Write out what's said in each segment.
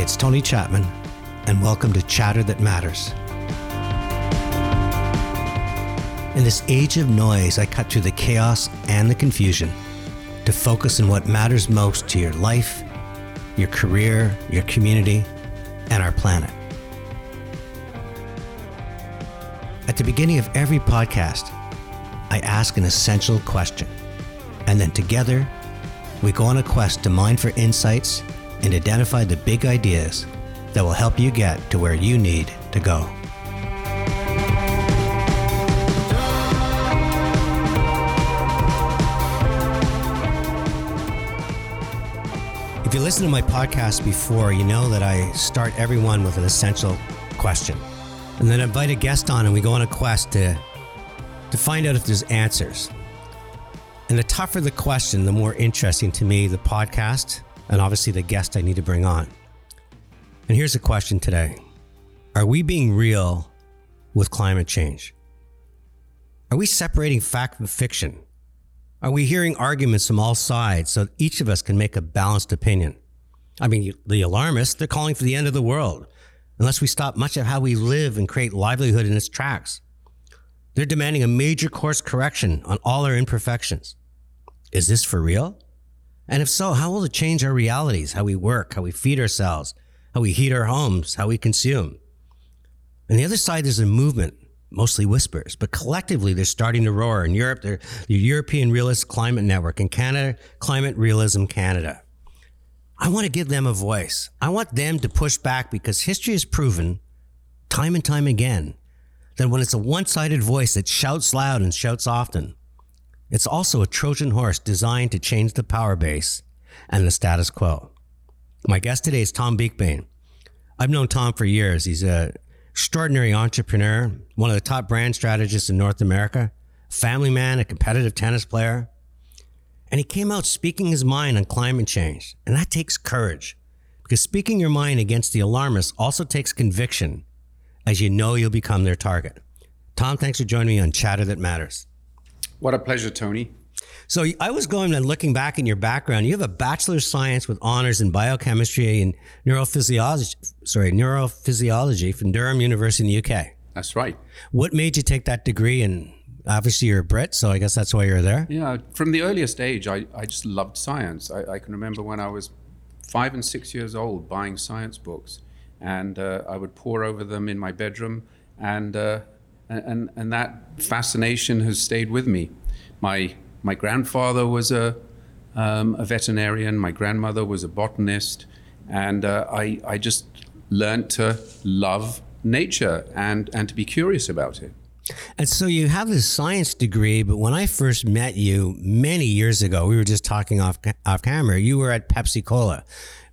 it's Tony Chapman, and welcome to Chatter That Matters. In this age of noise, I cut through the chaos and the confusion to focus on what matters most to your life, your career, your community, and our planet. At the beginning of every podcast, I ask an essential question, and then together, we go on a quest to mine for insights and identify the big ideas that will help you get to where you need to go. If you listen to my podcast before, you know that I start everyone with an essential question. And then invite a guest on and we go on a quest to, to find out if there's answers. And the tougher the question, the more interesting to me the podcast and obviously the guest I need to bring on. And here's the question today Are we being real with climate change? Are we separating fact from fiction? Are we hearing arguments from all sides so each of us can make a balanced opinion? I mean, the alarmists, they're calling for the end of the world unless we stop much of how we live and create livelihood in its tracks. They're demanding a major course correction on all our imperfections. Is this for real? And if so, how will it change our realities, how we work, how we feed ourselves, how we heat our homes, how we consume? On the other side, there's a movement, mostly whispers, but collectively they're starting to roar. In Europe, the European Realist Climate Network. In Canada, Climate Realism Canada. I want to give them a voice. I want them to push back because history has proven time and time again that when it's a one sided voice that shouts loud and shouts often, it's also a Trojan horse designed to change the power base and the status quo. My guest today is Tom Beakbane. I've known Tom for years. He's an extraordinary entrepreneur, one of the top brand strategists in North America, family man, a competitive tennis player. And he came out speaking his mind on climate change. And that takes courage because speaking your mind against the alarmists also takes conviction as you know you'll become their target. Tom, thanks for joining me on Chatter That Matters. What a pleasure, Tony. So I was going and looking back in your background. You have a bachelor's science with honors in biochemistry and neurophysiology. Sorry, neurophysiology from Durham University in the UK. That's right. What made you take that degree? And obviously you're a Brit, so I guess that's why you're there. Yeah, from the earliest age, I, I just loved science. I, I can remember when I was five and six years old buying science books, and uh, I would pore over them in my bedroom, and uh, and, and that fascination has stayed with me. My, my grandfather was a, um, a veterinarian, my grandmother was a botanist, and uh, I, I just learned to love nature and, and to be curious about it. And so you have this science degree, but when I first met you many years ago, we were just talking off off camera. You were at Pepsi Cola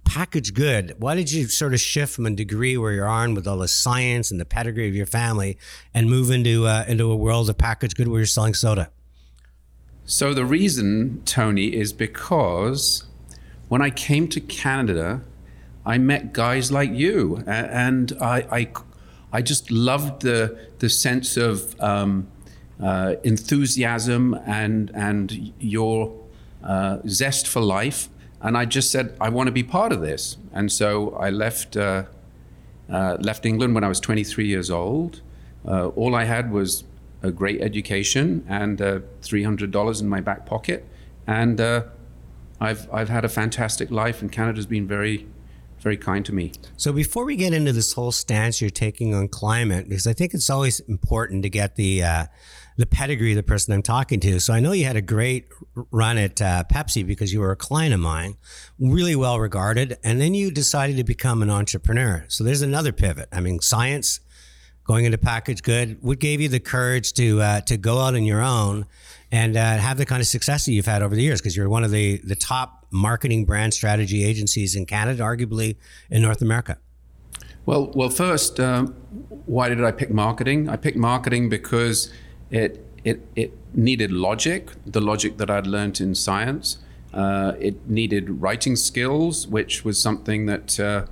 packaged good. Why did you sort of shift from a degree where you're on with all the science and the pedigree of your family and move into uh, into a world of packaged good where you're selling soda? So the reason, Tony, is because when I came to Canada, I met guys like you, and I I, I just loved the the sense of um, uh, enthusiasm and and your uh, zest for life and I just said, I want to be part of this. And so I left, uh, uh, left England when I was 23 years old. Uh, all I had was a great education and uh, $300 in my back pocket. And uh, I've, I've had a fantastic life, and Canada's been very, very kind to me. So before we get into this whole stance you're taking on climate, because I think it's always important to get the uh, the pedigree of the person I'm talking to. So I know you had a great run at uh, Pepsi because you were a client of mine, really well regarded, and then you decided to become an entrepreneur. So there's another pivot. I mean, science, going into packaged good, what gave you the courage to uh, to go out on your own and uh, have the kind of success that you've had over the years? Because you're one of the the top marketing brand strategy agencies in Canada, arguably in North America. Well, well, first, um, why did I pick marketing? I picked marketing because it, it, it needed logic, the logic that I'd learned in science. Uh, it needed writing skills, which was something that uh,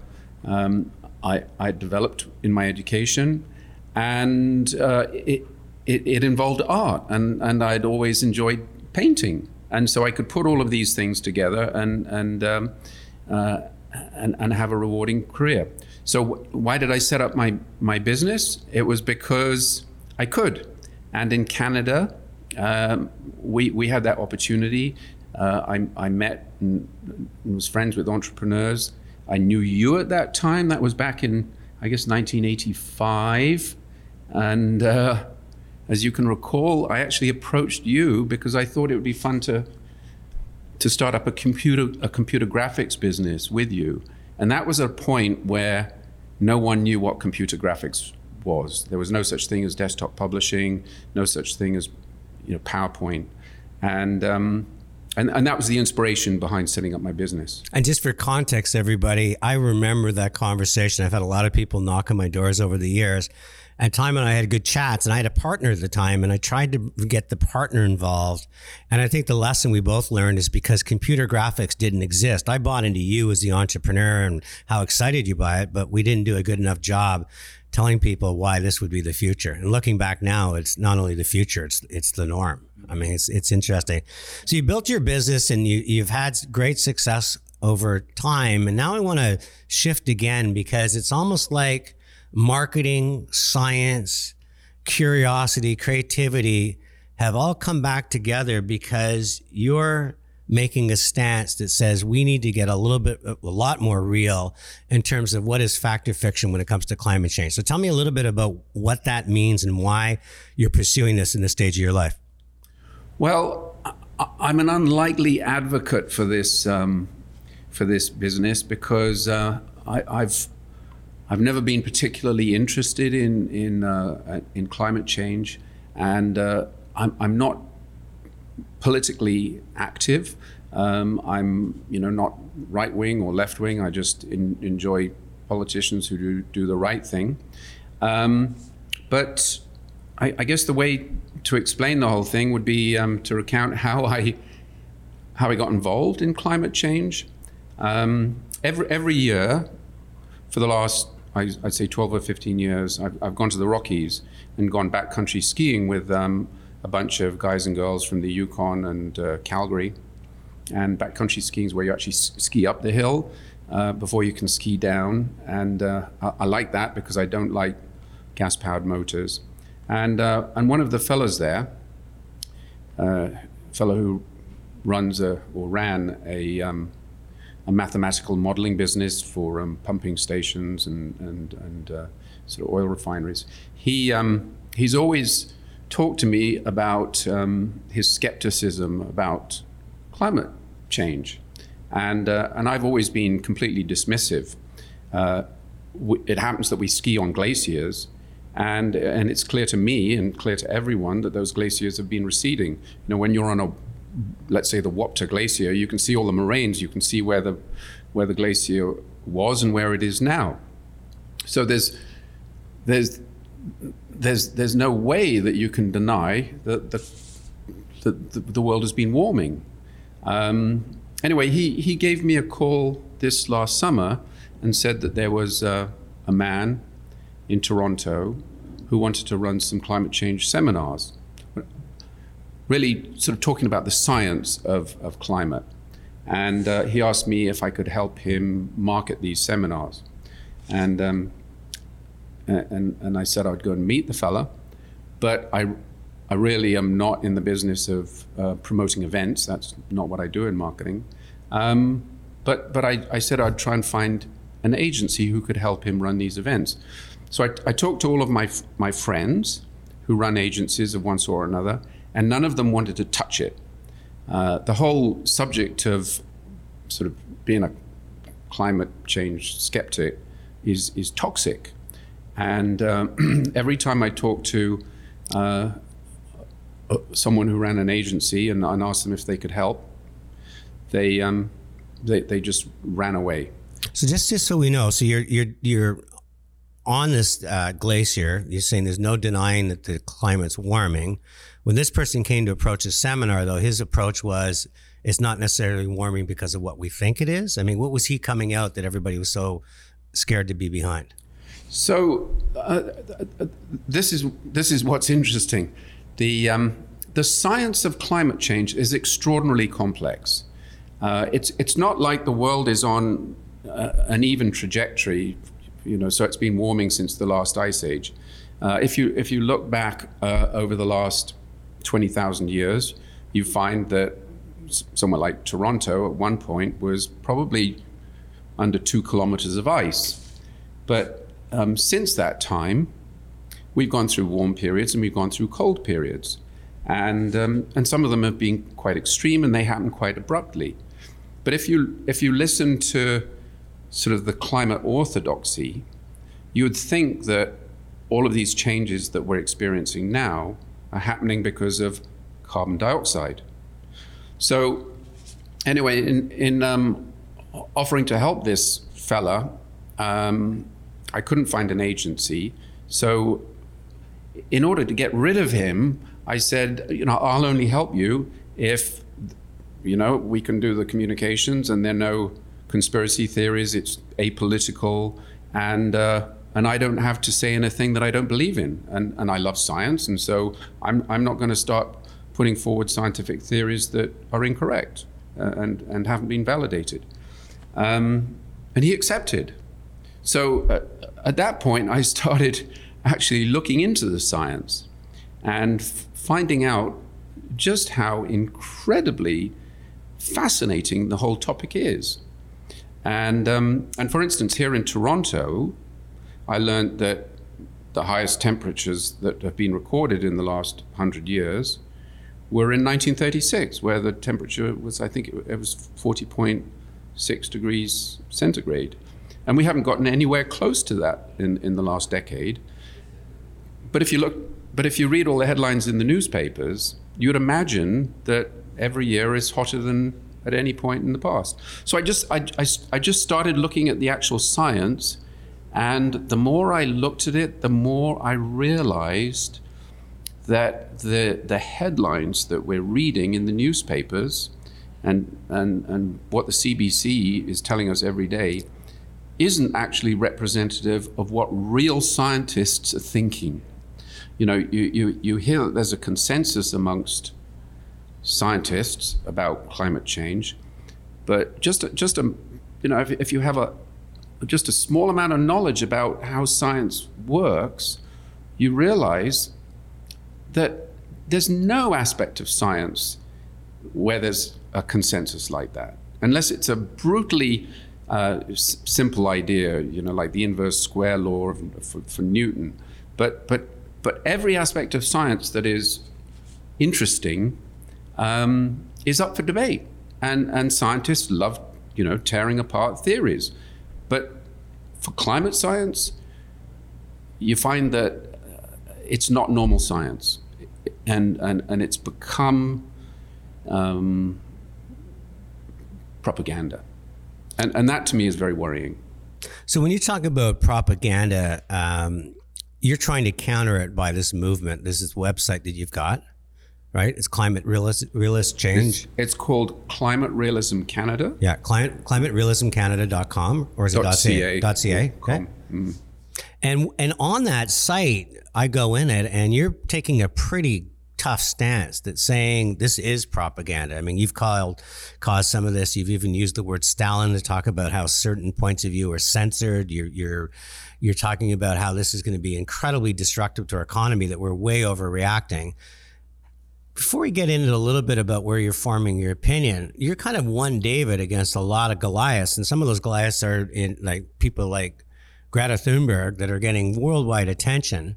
um, I, I, developed in my education. And uh, it, it, it, involved art, and, and I'd always enjoyed painting. And so I could put all of these things together and, and um, uh, and, and have a rewarding career. So why did I set up my my business? It was because I could, and in Canada, um, we we had that opportunity. Uh, I, I met and was friends with entrepreneurs. I knew you at that time. That was back in I guess 1985, and uh, as you can recall, I actually approached you because I thought it would be fun to to start up a computer a computer graphics business with you. And that was a point where no one knew what computer graphics was. There was no such thing as desktop publishing, no such thing as you know PowerPoint, and um, and, and that was the inspiration behind setting up my business. And just for context, everybody, I remember that conversation. I've had a lot of people knock on my doors over the years. And Tom and I had good chats, and I had a partner at the time, and I tried to get the partner involved. And I think the lesson we both learned is because computer graphics didn't exist. I bought into you as the entrepreneur and how excited you by it, but we didn't do a good enough job telling people why this would be the future. And looking back now, it's not only the future, it's it's the norm. I mean, it's it's interesting. So you built your business and you you've had great success over time. And now I want to shift again because it's almost like marketing, science, curiosity, creativity have all come back together because you're making a stance that says we need to get a little bit, a lot more real in terms of what is fact or fiction when it comes to climate change. So tell me a little bit about what that means and why you're pursuing this in this stage of your life. Well, I'm an unlikely advocate for this um, for this business because uh, I, have I've never been particularly interested in in uh, in climate change, and uh, I'm I'm not politically active. Um, I'm, you know, not right wing or left wing. I just in, enjoy politicians who do, do the right thing. Um, but I, I, guess the way to explain the whole thing would be um, to recount how I how I got involved in climate change. Um, every every year for the last I, would say 12 or 15 years, I've, I've, gone to the Rockies and gone backcountry skiing with um, a bunch of guys and girls from the Yukon and uh, Calgary. And backcountry skiing is where you actually ski up the hill uh, before you can ski down. And uh, I, I, like that because I don't like gas powered motors. And, uh, and one of the fellows there, a uh, fellow who runs a, or ran a, um, a mathematical modeling business for um, pumping stations and, and, and uh, sort of oil refineries, he, um, he's always talked to me about um, his skepticism about climate change. And, uh, and I've always been completely dismissive. Uh, w- it happens that we ski on glaciers, and, and it's clear to me and clear to everyone that those glaciers have been receding. You know, when you're on a, let's say, the Wapta Glacier, you can see all the moraines, you can see where the, where the glacier was and where it is now. So there's, there's there's there's no way that you can deny that the, the, the world has been warming. Um, anyway, he, he gave me a call this last summer and said that there was a man in Toronto who wanted to run some climate change seminars, really sort of talking about the science of, of climate. And uh, he asked me if I could help him market these seminars. And um, and, and I said I'd go and meet the fella, but I, I really am not in the business of uh, promoting events. That's not what I do in marketing. Um, but but I, I said I'd try and find an agency who could help him run these events. So I, I talked to all of my my friends who run agencies of one sort or another, and none of them wanted to touch it. Uh, the whole subject of sort of being a climate change skeptic is is toxic. And uh, every time I talked to uh, uh, someone who ran an agency and, and, asked them if they could help, they, um, they, they just ran away. So just, just so we know, so you're, you're, you're on this uh, glacier, you're saying there's no denying that the climate's warming. When this person came to approach a seminar, though, his approach was it's not necessarily warming because of what we think it is. I mean, what was he coming out that everybody was so scared to be behind? So uh, this is this is what's interesting. The um, the science of climate change is extraordinarily complex. Uh, it's it's not like the world is on uh, an even trajectory. You know, so it's been warming since the last ice age. Uh, if you if you look back uh, over the last twenty thousand years, you find that somewhere like Toronto at one point was probably under two kilometers of ice. But um, since that time, we've gone through warm periods and we've gone through cold periods. And, um, and some of them have been quite extreme and they happen quite abruptly. But if you, if you listen to sort of the climate orthodoxy, you would think that all of these changes that we're experiencing now are happening because of carbon dioxide. So, anyway, in, in um, offering to help this fella, um, I couldn't find an agency. So, in order to get rid of him, I said, you know, I'll only help you if, you know, we can do the communications and there are no conspiracy theories. It's apolitical, and uh, and I don't have to say anything that I don't believe in. And and I love science, and so I'm I'm not going to start putting forward scientific theories that are incorrect uh, and and haven't been validated. Um, and he accepted. So uh, at that point, I started actually looking into the science and f- finding out just how incredibly fascinating the whole topic is. And, um, and for instance, here in Toronto, I learned that the highest temperatures that have been recorded in the last 100 years were in 1936, where the temperature was, I think it, was 40.6 degrees centigrade. And we haven't gotten anywhere close to that in, in the last decade. But if you look, but if you read all the headlines in the newspapers, you would imagine that every year is hotter than at any point in the past. So I just I, I, I just started looking at the actual science, and the more I looked at it, the more I realized that the the headlines that we're reading in the newspapers and and and what the CBC is telling us every day isn't actually representative of what real scientists are thinking. You know, you, you, you hear that there's a consensus amongst scientists about climate change, but just a, just a you know if, if you have a just a small amount of knowledge about how science works, you realize that there's no aspect of science where there's a consensus like that, unless it's a brutally uh, s- simple idea, you know, like the inverse square law of, for, for Newton. But but but every aspect of science that is interesting um, is up for debate, and and scientists love you know tearing apart theories, but for climate science, you find that uh, it's not normal science, and and and it's become um, propaganda, and and that to me is very worrying. So when you talk about propaganda, um, you're trying to counter it by this movement. This is website that you've got right? It's climate realist, realist change. It's, it's, called Climate Realism Canada. Yeah, climate, climaterealismcanada.com or is it .ca? .ca. .ca. Okay. Mm. And and on that site, I go in it, and you're taking a pretty tough stance that's saying this is propaganda. I mean, you've called caused some of this. You've even used the word Stalin to talk about how certain points of view are censored. You're you're you're talking about how this is going to be incredibly destructive to our economy. That we're way overreacting before we get into a little bit about where you're forming your opinion, you're kind of one David against a lot of Goliaths, and some of those Goliaths are in like people like Greta Thunberg that are getting worldwide attention.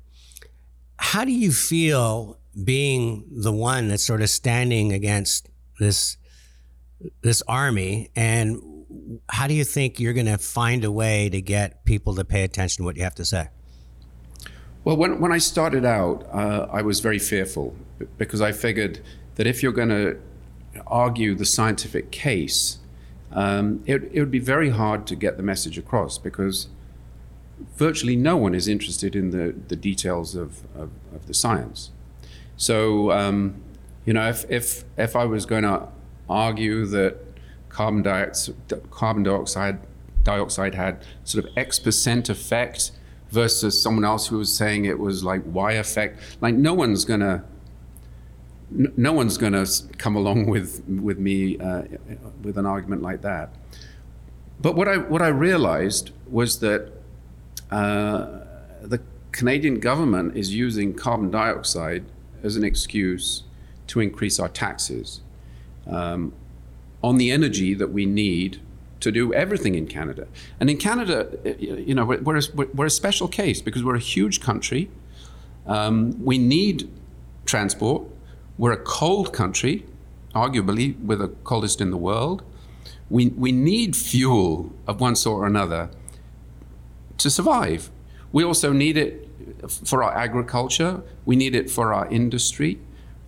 How do you feel being the one that's sort of standing against this this army, and how do you think you're going to find a way to get people to pay attention to what you have to say? Well, when, when I started out, uh, I was very fearful because I figured that if you're going to argue the scientific case, um, it, it would be very hard to get the message across because virtually no one is interested in the, the details of, of, of the science. So, um, you know, if, if, if I was going to argue that carbon dioxide, carbon dioxide, dioxide had sort of X percent effect versus someone else who was saying it was like Y effect. Like no one's gonna, no one's gonna come along with with me uh, with an argument like that. but what I what I realized was that uh, the Canadian government is using carbon dioxide as an excuse to increase our taxes um, on the energy that we need to do everything in Canada. And in Canada, you know, we're, we're, a, we're a special case because we're a huge country. Um, we need transport. We're a cold country, arguably we're the coldest in the world. We, we need fuel of one sort or another to survive. We also need it for our agriculture. We need it for our industry.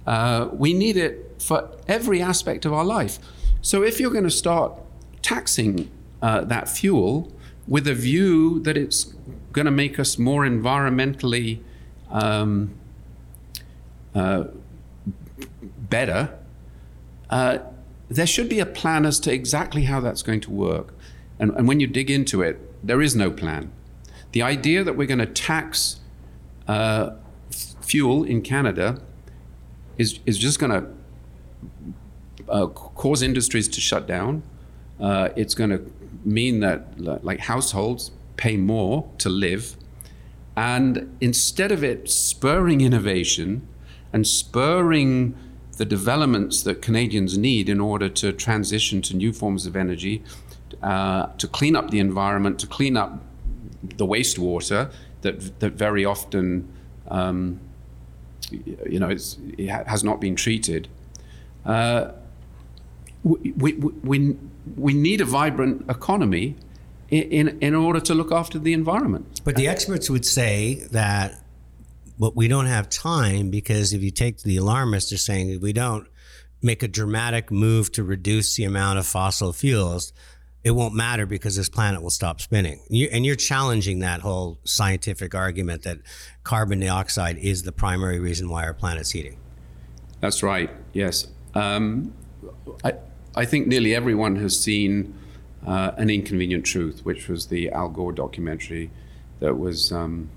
Uh, we need it for every aspect of our life. So if you're going to start taxing uh, that fuel with a view that it's going to make us more environmentally um, uh, better, uh, there should be a plan as to exactly how that's going to work. And, and, when you dig into it, there is no plan. The idea that we're going to tax uh, fuel in Canada is, is just going to uh, cause industries to shut down. Uh, it's going to mean that like households pay more to live. And instead of it spurring innovation and spurring the developments that Canadians need in order to transition to new forms of energy, uh, to clean up the environment, to clean up the wastewater that, that very often um, you know, it has not been treated. Uh, we, we, we, we need a vibrant economy in, in order to look after the environment. But the experts would say that but we don't have time because if you take the alarmists, they're saying if we don't make a dramatic move to reduce the amount of fossil fuels, it won't matter because this planet will stop spinning. You, and you're challenging that whole scientific argument that carbon dioxide is the primary reason why our planet's heating. That's right. Yes. Um, I, I think nearly everyone has seen uh, An Inconvenient Truth, which was the Al Gore documentary that was um,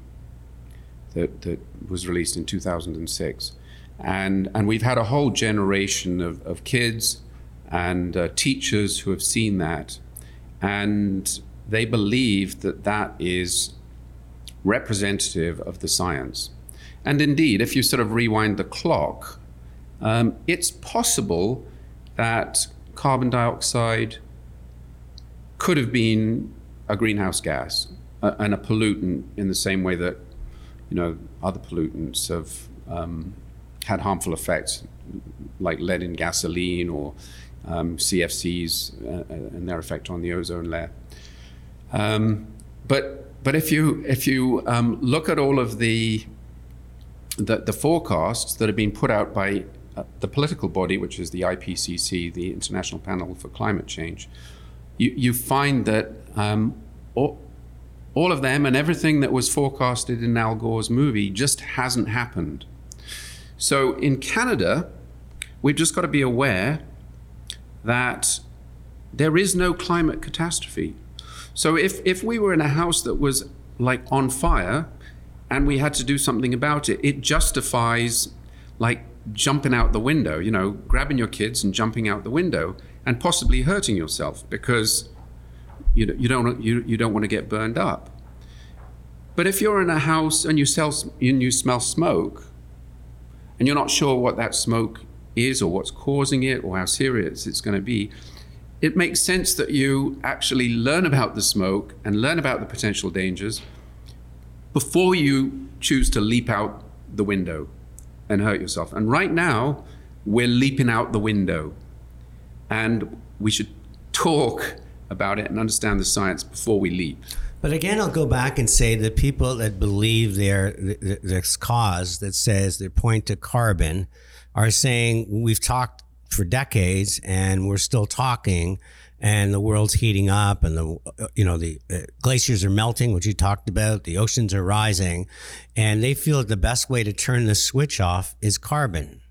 that, that was released in 2006. And, and we've had a whole generation of, of kids and uh, teachers who have seen that and they believe that that is representative of the science. And indeed, if you sort of rewind the clock, um, it's possible that carbon dioxide could have been a greenhouse gas and a pollutant in the same way that you know other pollutants have um, had harmful effects, like lead in gasoline or um, CFCs uh, uh, and their effect on the ozone layer. Um, but but if you if you um, look at all of the, the, the forecasts that have been put out by uh, the political body, which is the IPCC, the International Panel for Climate Change, you, you find that um, all, all of them and everything that was forecasted in Al Gore's movie just hasn't happened. So in Canada, we've just got to be aware that there is no climate catastrophe. So if, if we were in a house that was like on fire and we had to do something about it, it justifies like jumping out the window, you know, grabbing your kids and jumping out the window and possibly hurting yourself because you, you, don't, you, you don't want to get burned up. But if you're in a house and you, sell, and you smell smoke and you're not sure what that smoke is or what's causing it or how serious it's going to be, it makes sense that you actually learn about the smoke and learn about the potential dangers before you choose to leap out the window and hurt yourself. And right now, we're leaping out the window. And we should talk about it and understand the science before we leap. But again, I'll go back and say the people that believe their this cause that says they point to carbon are saying we've talked for decades and we're still talking and the world's heating up and the you know the uh, glaciers are melting which you talked about the oceans are rising and they feel that the best way to turn the switch off is carbon.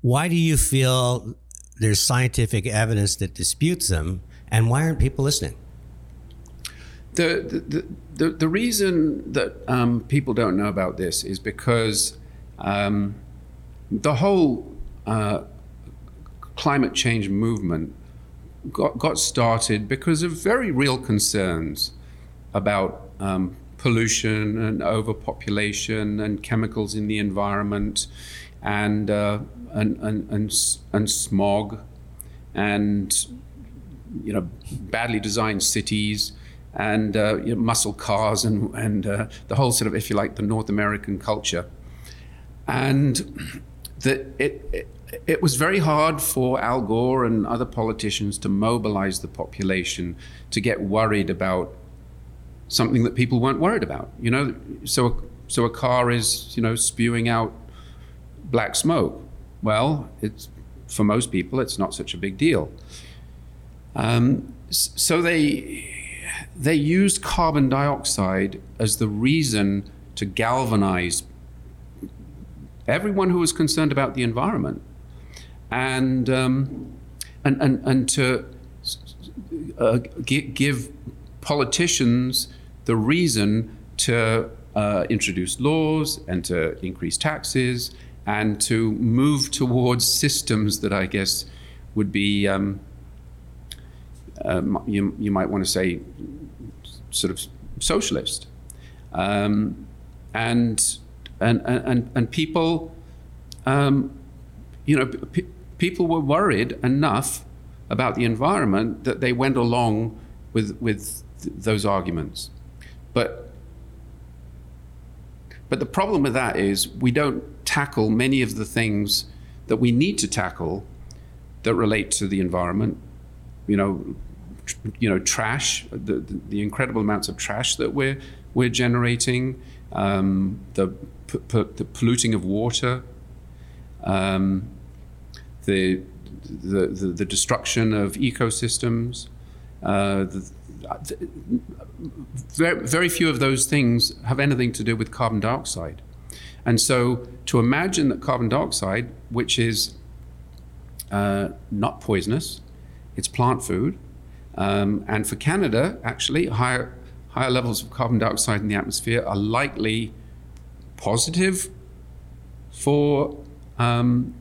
Why do you feel there's scientific evidence that disputes them and why aren't people listening? The the, the, the reason that um, people don't know about this is because um, the whole uh, climate change movement got, got started because of very real concerns about um, pollution and overpopulation and chemicals in the environment and, uh, and, and, and, and smog and you know badly designed cities and uh, you know, muscle cars and, and uh, the whole sort of, if you like, the North American culture. And that it, it, it was very hard for Al Gore and other politicians to mobilize the population to get worried about something that people weren't worried about. You know, so a, so a car is you know spewing out black smoke. Well, it's for most people it's not such a big deal. Um, so they they used carbon dioxide as the reason to galvanize everyone who was concerned about the environment and um, and, and and to uh, give politicians the reason to uh, introduce laws and to increase taxes and to move towards systems that I guess would be um, uh, you, you might want to say sort of socialist. Um, and, and, and, and people, um, you know, p- people were worried enough about the environment that they went along with, with th- those arguments. But, but the problem with that is we don't tackle many of the things that we need to tackle that relate to the environment. You know, you know, trash, the, the, the, incredible amounts of trash that we're, we're generating, um, the, p- p- the polluting of water, um, the, the, the, the, destruction of ecosystems. Uh, the, very, very few of those things have anything to do with carbon dioxide. And so to imagine that carbon dioxide, which is uh, not poisonous, it's plant food, um, and for Canada, actually, higher, higher levels of carbon dioxide in the atmosphere are likely positive for, um,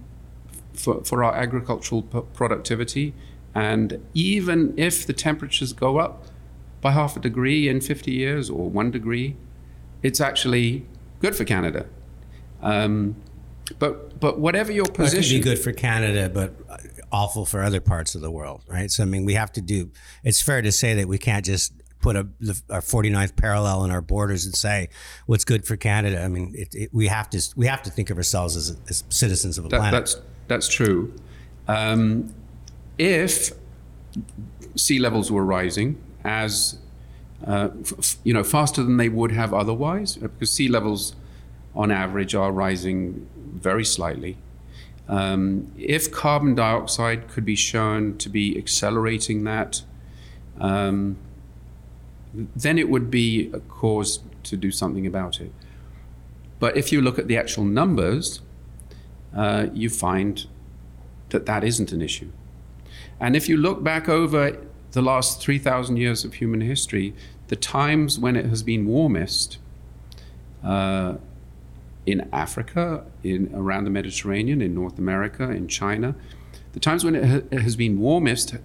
for, for our agricultural p- productivity. And even if the temperatures go up by half a degree in 50 years or one degree, it's actually good for Canada. Um, but but whatever your position, it could be good for Canada, but awful for other parts of the world, right? So I mean, we have to do. It's fair to say that we can't just put a our 49th parallel in our borders and say what's good for Canada. I mean, it, it, we have to we have to think of ourselves as, as citizens of the that, planet. That's that's true. Um, if sea levels were rising as uh, f- you know faster than they would have otherwise, because sea levels on average are rising very slightly. Um, if carbon dioxide could be shown to be accelerating that, um, then it would be a cause to do something about it. But if you look at the actual numbers, uh, you find that that isn't an issue. And if you look back over the last 3,000 years of human history, the times when it has been warmest, uh, in Africa, in around the Mediterranean, in North America, in China. The times when it, ha- it has been warmest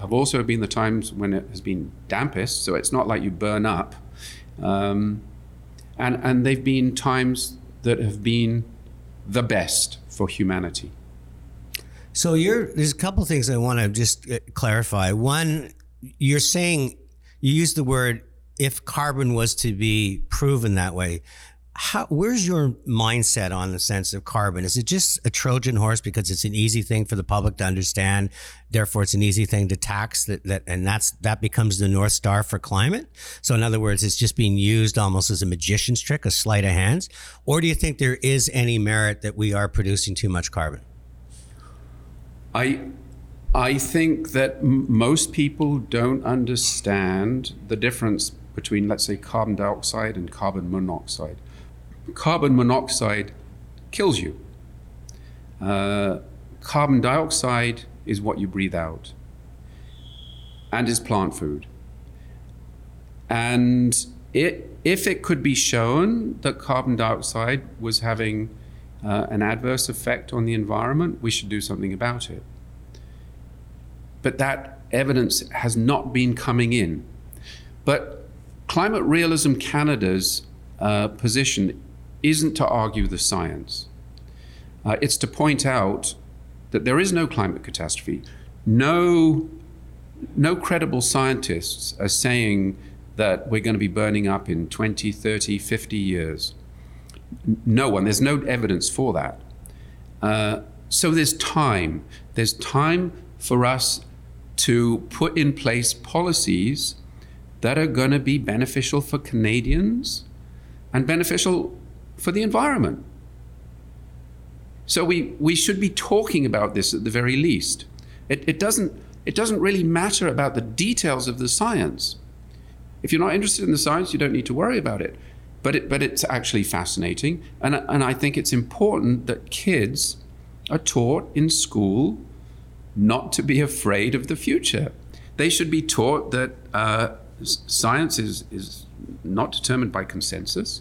have also been the times when it has been dampest, so it's not like you burn up. Um, and, and they've been times that have been the best for humanity. So you're, there's a couple things I want to just uh, clarify. One, you're saying you use the word if carbon was to be proven that way how, where's your mindset on the sense of carbon? Is it just a Trojan horse because it's an easy thing for the public to understand, therefore it's an easy thing to tax that, that and that's that becomes the north star for climate? So in other words, it's just being used almost as a magician's trick, a sleight of hands, or do you think there is any merit that we are producing too much carbon? I I think that m- most people don't understand the difference between let's say carbon dioxide and carbon monoxide carbon monoxide kills you. Uh, carbon dioxide is what you breathe out and is plant food. And it, if it could be shown that carbon dioxide was having uh, an adverse effect on the environment, we should do something about it. but that evidence has not been coming in. But Climate Realism Canada's uh, position isn't to argue the science. Uh, it's to point out that there is no climate catastrophe. No, no credible scientists are saying that we're going to be burning up in 20, 30, 50 years. No one. There's no evidence for that. Uh, so there's time. There's time for us to put in place policies that are going to be beneficial for Canadians and beneficial for the environment. So we, we should be talking about this at the very least. It, it, doesn't, it doesn't really matter about the details of the science. If you're not interested in the science, you don't need to worry about it. But, it, but it's actually fascinating. And, and I think it's important that kids are taught in school not to be afraid of the future. They should be taught that uh, science is, is not determined by consensus.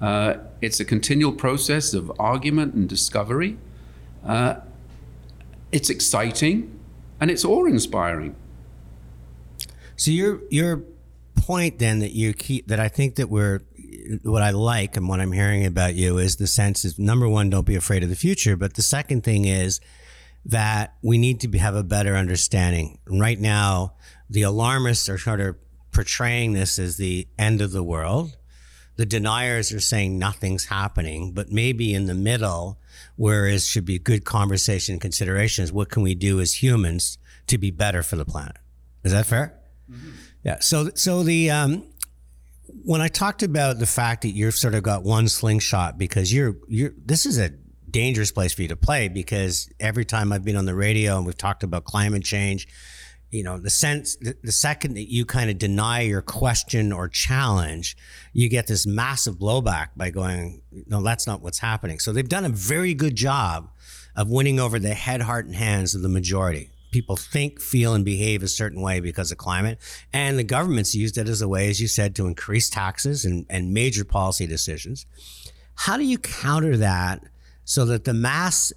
Uh, it's a continual process of argument and discovery. Uh, it's exciting and it's awe inspiring. So you're you're point then that you keep that I think that we're what I like and what I'm hearing about you is the sense is number one, don't be afraid of the future. But the second thing is that we need to be, have a better understanding. Right now, the alarmists are sort of portraying this as the end of the world. The deniers are saying nothing's happening, but maybe in the middle, where it should be good conversation considerations, what can we do as humans to be better for the planet? Is that fair? Mm-hmm. Yeah. So, so the um, when I talked about the fact that you've sort of got one slingshot because you're you're this is a dangerous place for you to play because every time I've been on the radio and we've talked about climate change, you know, the sense the, the second that you kind of deny your question or challenge, you get this massive blowback by going, no, that's not what's happening. So they've done a very good job of winning over the head, heart, and hands of the majority people think, feel, and behave a certain way because of climate. And the government's used it as a way, as you said, to increase taxes and, and major policy decisions. How do you counter that so that the mass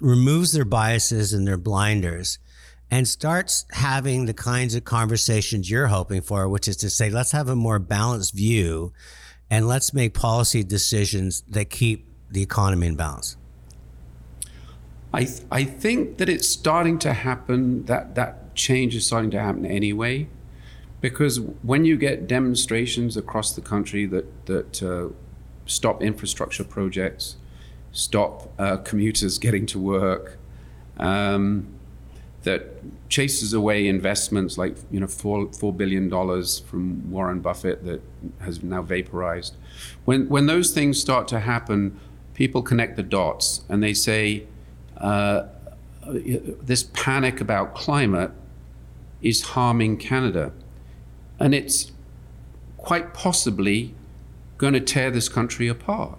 removes their biases and their blinders and starts having the kinds of conversations you're hoping for, which is to say, let's have a more balanced view and let's make policy decisions that keep the economy in balance? I, th- I think that it's starting to happen, that, that change is starting to happen anyway. Because when you get demonstrations across the country that, that uh, stop infrastructure projects, stop uh, commuters getting to work, um, that chases away investments like you know four four billion dollars from Warren Buffett that has now vaporized. When when those things start to happen, people connect the dots and they say, uh, this panic about climate is harming Canada. And it's quite possibly going to tear this country apart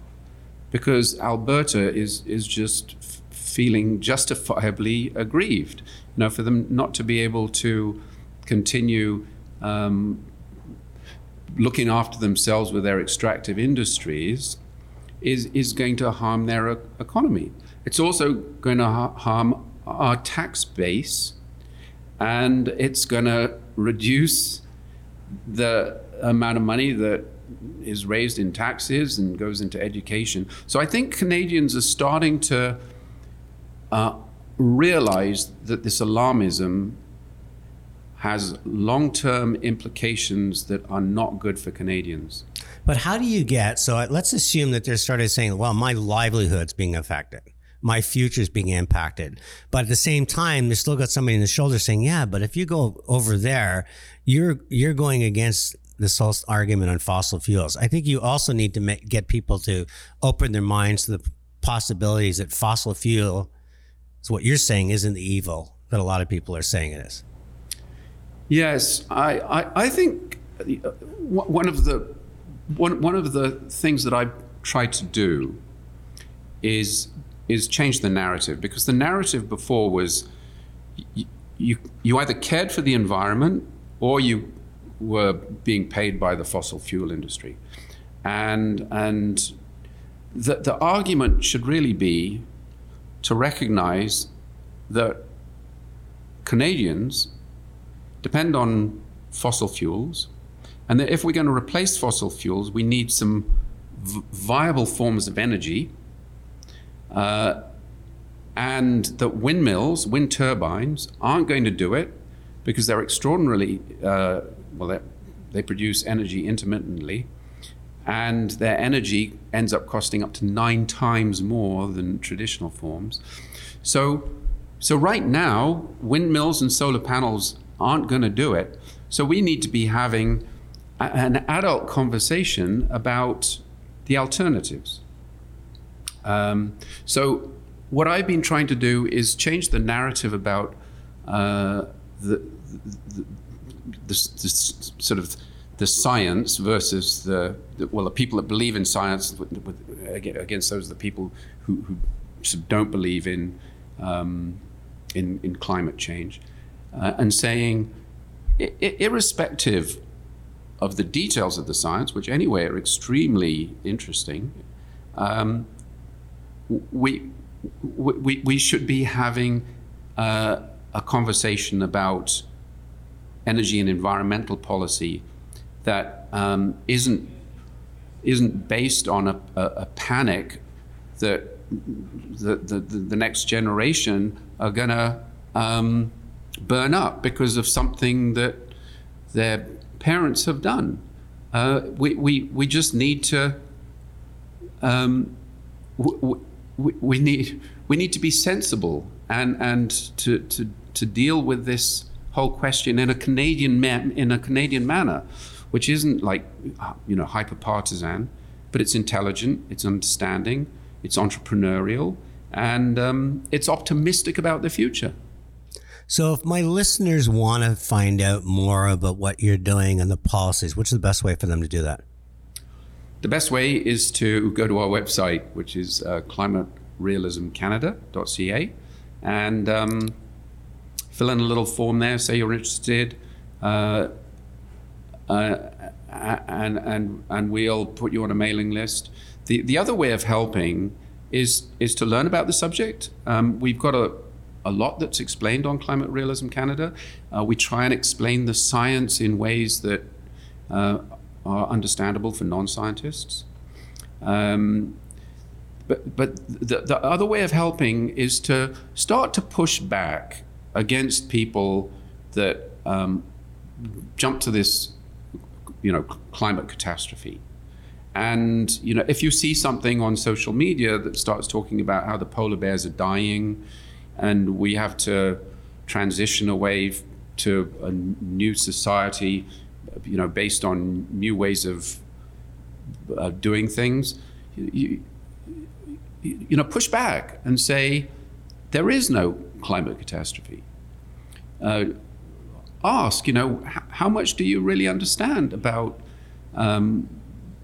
because Alberta is, is just feeling justifiably aggrieved. You know, for them not to be able to continue um, looking after themselves with their extractive industries is, is going to harm their economy. It's also going to harm our tax base and it's going to reduce the amount of money that is raised in taxes and goes into education. So I think Canadians are starting to uh, realize that this alarmism has long term implications that are not good for Canadians. But how do you get so let's assume that they're started saying, well, my livelihood's being affected my future is being impacted. But at the same time, they still got somebody in the shoulder saying, yeah, but if you go over there, you're, you're going against this whole argument on fossil fuels. I think you also need to make, get people to open their minds to the possibilities that fossil fuel is what you're saying isn't the evil that a lot of people are saying it is. Yes, I, I, I think uh, one of the one, one of the things that I try to do is is change the narrative because the narrative before was you, you, you either cared for the environment or you were being paid by the fossil fuel industry. And, and the, the argument should really be to recognize that Canadians depend on fossil fuels, and that if we're going to replace fossil fuels, we need some v- viable forms of energy. Uh, and that windmills, wind turbines, aren't going to do it because they're extraordinarily, uh, well, they produce energy intermittently, and their energy ends up costing up to nine times more than traditional forms. So, so right now, windmills and solar panels aren't going to do it. So we need to be having a, an adult conversation about the alternatives. Um, so what I've been trying to do is change the narrative about uh, the, the, the, the, sort of the science versus the, well the people that believe in science against those the people who, who don't believe in, um, in in climate change, uh, and saying irrespective of the details of the science, which anyway are extremely interesting, um, we, we, we should be having uh, a conversation about energy and environmental policy that um, not isn't based on a, a, a panic that the, the, the, next generation are going to um, burn up because of something that their parents have done. Uh, we, we, we just need to um, we, we, need we need to be sensible and and to, to, to deal with this whole question in a Canadian ma- in a Canadian manner, which isn't like you know hyper partisan, but it's intelligent, it's understanding, it's entrepreneurial, and um, it's optimistic about the future. So, if my listeners want to find out more about what you're doing and the policies, which is the best way for them to do that? The best way is to go to our website, which is uh, climaterealismcanada.ca, and um, fill in a little form there, say you're interested, uh, uh, and, and, and we'll put you on a mailing list. The, the other way of helping is, is to learn about the subject. Um, we've got a, a lot that's explained on Climate Realism Canada. Uh, we try and explain the science in ways that uh, are understandable for non scientists. Um, but but the, the other way of helping is to start to push back against people that um, jump to this, you know, climate catastrophe. And you know, if you see something on social media that starts talking about how the polar bears are dying, and we have to transition away to a new society, you know, based on new ways of uh, doing things. You, you know, push back and say there is no climate catastrophe. Uh, ask, you know, h- how much do you really understand about um,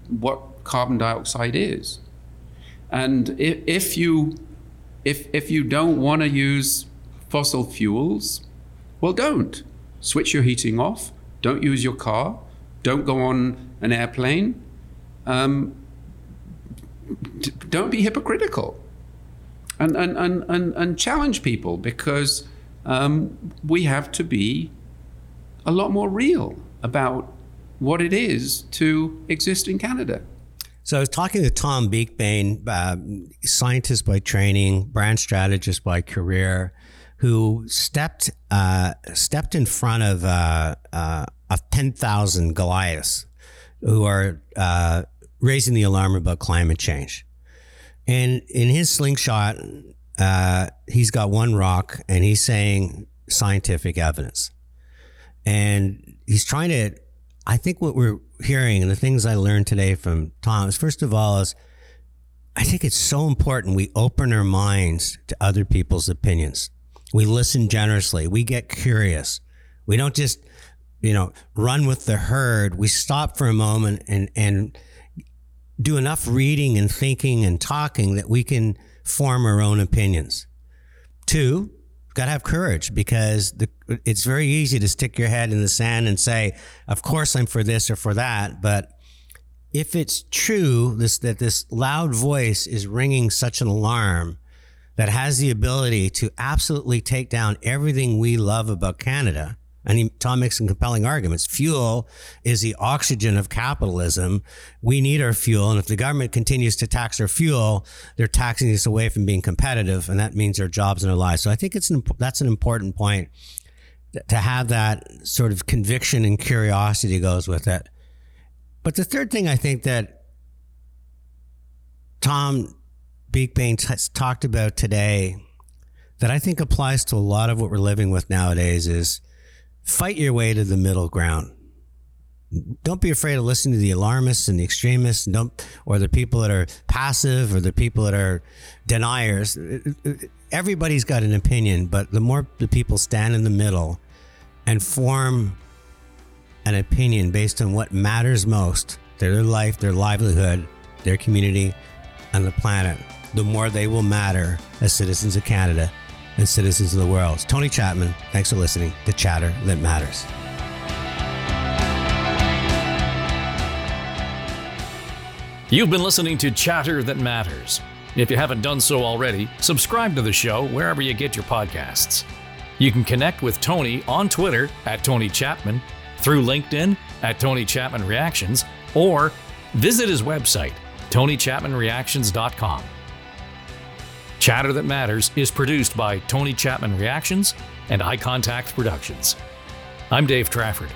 what carbon dioxide is? And if, if you if if you don't want to use fossil fuels, well, don't switch your heating off. Don't use your car. Don't go on an airplane. Um, don't be hypocritical and, and, and, and, and challenge people because um, we have to be a lot more real about what it is to exist in Canada. So I was talking to Tom Beakbane, uh, scientist by training, brand strategist by career, who stepped uh, stepped in front of uh, uh of ten thousand Goliaths, who are uh, raising the alarm about climate change. And in his slingshot, uh, he's got one rock, and he's saying scientific evidence, and he's trying to. I think what we're hearing and the things I learned today from Tom is first of all is I think it's so important we open our minds to other people's opinions. We listen generously. We get curious. We don't just, you know, run with the herd. We stop for a moment and and do enough reading and thinking and talking that we can form our own opinions. Two, got to have courage because the, it's very easy to stick your head in the sand and say, "Of course I'm for this or for that." But if it's true this that this loud voice is ringing such an alarm, that has the ability to absolutely take down everything we love about Canada. And he, Tom makes some compelling arguments. Fuel is the oxygen of capitalism. We need our fuel. And if the government continues to tax our fuel, they're taxing us away from being competitive. And that means our jobs and our lives. So I think it's an, that's an important point to have that sort of conviction and curiosity goes with it. But the third thing I think that Tom Beakbane has talked about today that I think applies to a lot of what we're living with nowadays is fight your way to the middle ground. Don't be afraid to listen to the alarmists and the extremists, and don't, or the people that are passive, or the people that are deniers. Everybody's got an opinion, but the more the people stand in the middle and form an opinion based on what matters most their life, their livelihood, their community, and the planet, the more they will matter as citizens of Canada and citizens of the world. It's Tony Chapman. Thanks for listening to Chatter That Matters. You've been listening to Chatter That Matters. If you haven't done so already, subscribe to the show wherever you get your podcasts. You can connect with Tony on Twitter at Tony Chapman, through LinkedIn at Tony Chapman Reactions, or visit his website, TonyChapmanReactions.com. Chatter That Matters is produced by Tony Chapman Reactions and Eye Contact Productions. I'm Dave Trafford.